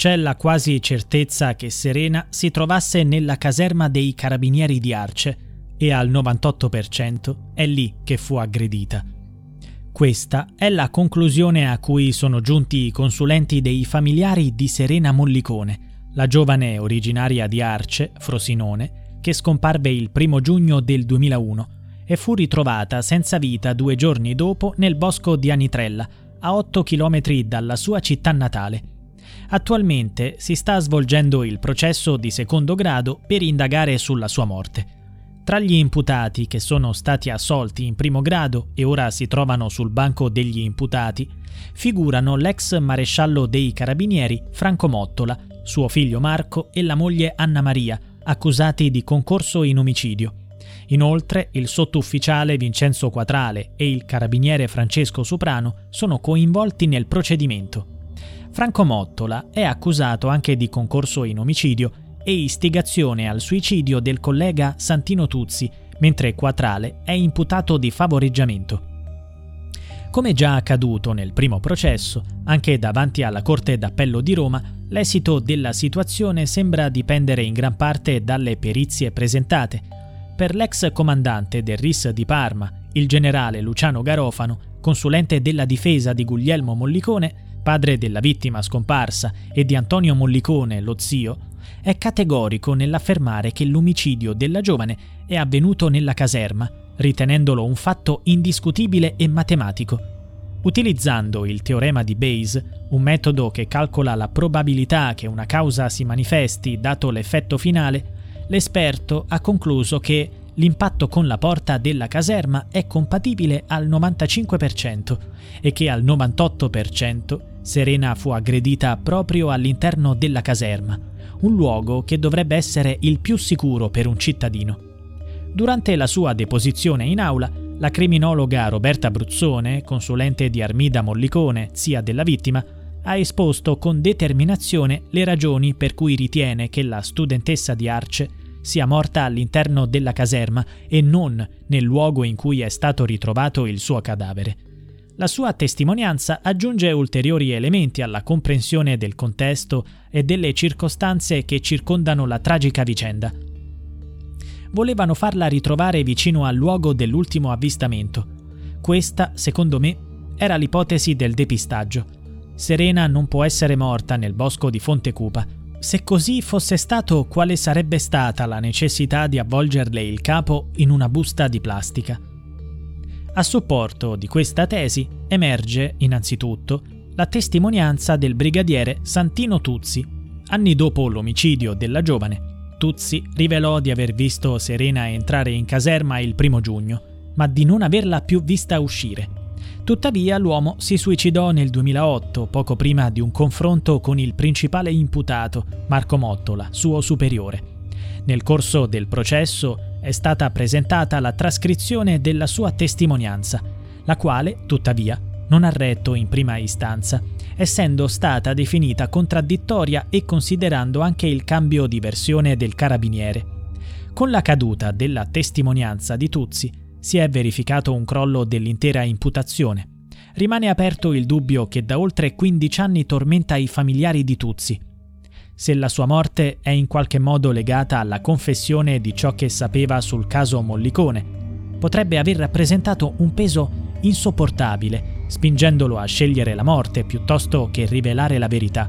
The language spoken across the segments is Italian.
c'è la quasi certezza che Serena si trovasse nella caserma dei carabinieri di Arce e al 98% è lì che fu aggredita. Questa è la conclusione a cui sono giunti i consulenti dei familiari di Serena Mollicone, la giovane originaria di Arce, Frosinone, che scomparve il primo giugno del 2001 e fu ritrovata senza vita due giorni dopo nel bosco di Anitrella, a 8 km dalla sua città natale. Attualmente si sta svolgendo il processo di secondo grado per indagare sulla sua morte. Tra gli imputati che sono stati assolti in primo grado e ora si trovano sul banco degli imputati, figurano l'ex maresciallo dei carabinieri Franco Mottola, suo figlio Marco e la moglie Anna Maria, accusati di concorso in omicidio. Inoltre il sottufficiale Vincenzo Quatrale e il carabiniere Francesco Soprano sono coinvolti nel procedimento. Franco Mottola è accusato anche di concorso in omicidio e istigazione al suicidio del collega Santino Tuzzi, mentre Quatrale è imputato di favoreggiamento. Come già accaduto nel primo processo, anche davanti alla Corte d'Appello di Roma, l'esito della situazione sembra dipendere in gran parte dalle perizie presentate. Per l'ex comandante del RIS di Parma, il generale Luciano Garofano, consulente della difesa di Guglielmo Mollicone, padre della vittima scomparsa, e di Antonio Mollicone, lo zio, è categorico nell'affermare che l'omicidio della giovane è avvenuto nella caserma, ritenendolo un fatto indiscutibile e matematico. Utilizzando il teorema di Bayes, un metodo che calcola la probabilità che una causa si manifesti dato l'effetto finale, l'esperto ha concluso che l'impatto con la porta della caserma è compatibile al 95% e che al 98% Serena fu aggredita proprio all'interno della caserma, un luogo che dovrebbe essere il più sicuro per un cittadino. Durante la sua deposizione in aula, la criminologa Roberta Bruzzone, consulente di Armida Mollicone, zia della vittima, ha esposto con determinazione le ragioni per cui ritiene che la studentessa di Arce sia morta all'interno della caserma e non nel luogo in cui è stato ritrovato il suo cadavere. La sua testimonianza aggiunge ulteriori elementi alla comprensione del contesto e delle circostanze che circondano la tragica vicenda. Volevano farla ritrovare vicino al luogo dell'ultimo avvistamento. Questa, secondo me, era l'ipotesi del depistaggio. Serena non può essere morta nel bosco di Fonte Cupa. Se così fosse stato, quale sarebbe stata la necessità di avvolgerle il capo in una busta di plastica? A supporto di questa tesi emerge, innanzitutto, la testimonianza del brigadiere Santino Tuzzi. Anni dopo l'omicidio della giovane, Tuzzi rivelò di aver visto Serena entrare in caserma il primo giugno, ma di non averla più vista uscire. Tuttavia l'uomo si suicidò nel 2008, poco prima di un confronto con il principale imputato, Marco Mottola, suo superiore. Nel corso del processo è stata presentata la trascrizione della sua testimonianza, la quale, tuttavia, non ha retto in prima istanza, essendo stata definita contraddittoria e considerando anche il cambio di versione del carabiniere. Con la caduta della testimonianza di Tuzzi si è verificato un crollo dell'intera imputazione. Rimane aperto il dubbio che da oltre 15 anni tormenta i familiari di Tuzzi, se la sua morte è in qualche modo legata alla confessione di ciò che sapeva sul caso Mollicone. Potrebbe aver rappresentato un peso insopportabile, spingendolo a scegliere la morte piuttosto che rivelare la verità.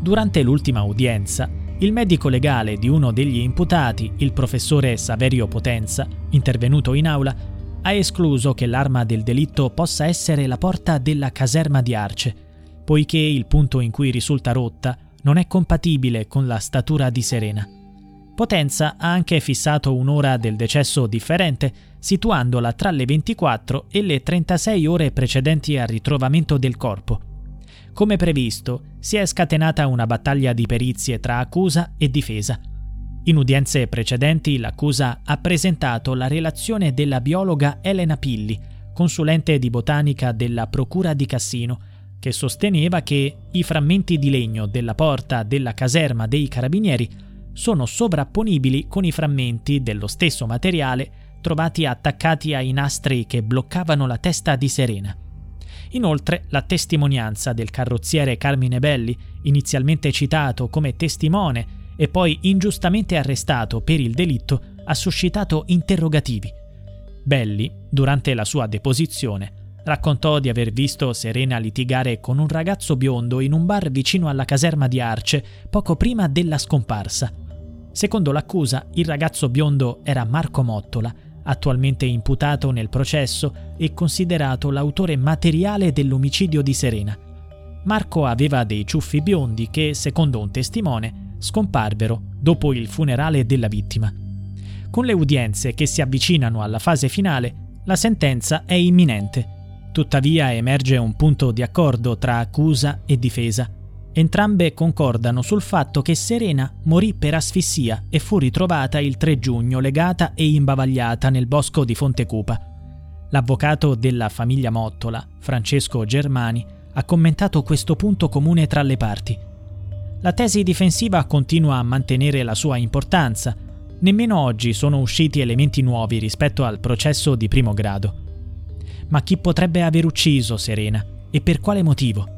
Durante l'ultima udienza, il medico legale di uno degli imputati, il professore Saverio Potenza, intervenuto in aula, ha escluso che l'arma del delitto possa essere la porta della caserma di Arce, poiché il punto in cui risulta rotta non è compatibile con la statura di Serena. Potenza ha anche fissato un'ora del decesso differente, situandola tra le 24 e le 36 ore precedenti al ritrovamento del corpo. Come previsto, si è scatenata una battaglia di perizie tra accusa e difesa. In udienze precedenti l'accusa ha presentato la relazione della biologa Elena Pilli, consulente di botanica della Procura di Cassino, che sosteneva che i frammenti di legno della porta della caserma dei carabinieri sono sovrapponibili con i frammenti dello stesso materiale trovati attaccati ai nastri che bloccavano la testa di Serena. Inoltre, la testimonianza del carrozziere Carmine Belli, inizialmente citato come testimone e poi ingiustamente arrestato per il delitto, ha suscitato interrogativi. Belli, durante la sua deposizione, raccontò di aver visto Serena litigare con un ragazzo biondo in un bar vicino alla caserma di Arce poco prima della scomparsa. Secondo l'accusa, il ragazzo biondo era Marco Mottola, attualmente imputato nel processo e considerato l'autore materiale dell'omicidio di Serena. Marco aveva dei ciuffi biondi che, secondo un testimone, scomparvero dopo il funerale della vittima. Con le udienze che si avvicinano alla fase finale, la sentenza è imminente. Tuttavia emerge un punto di accordo tra accusa e difesa. Entrambe concordano sul fatto che Serena morì per asfissia e fu ritrovata il 3 giugno legata e imbavagliata nel bosco di Fontecupa. L'avvocato della famiglia Mottola, Francesco Germani, ha commentato questo punto comune tra le parti. La tesi difensiva continua a mantenere la sua importanza. Nemmeno oggi sono usciti elementi nuovi rispetto al processo di primo grado. Ma chi potrebbe aver ucciso Serena e per quale motivo?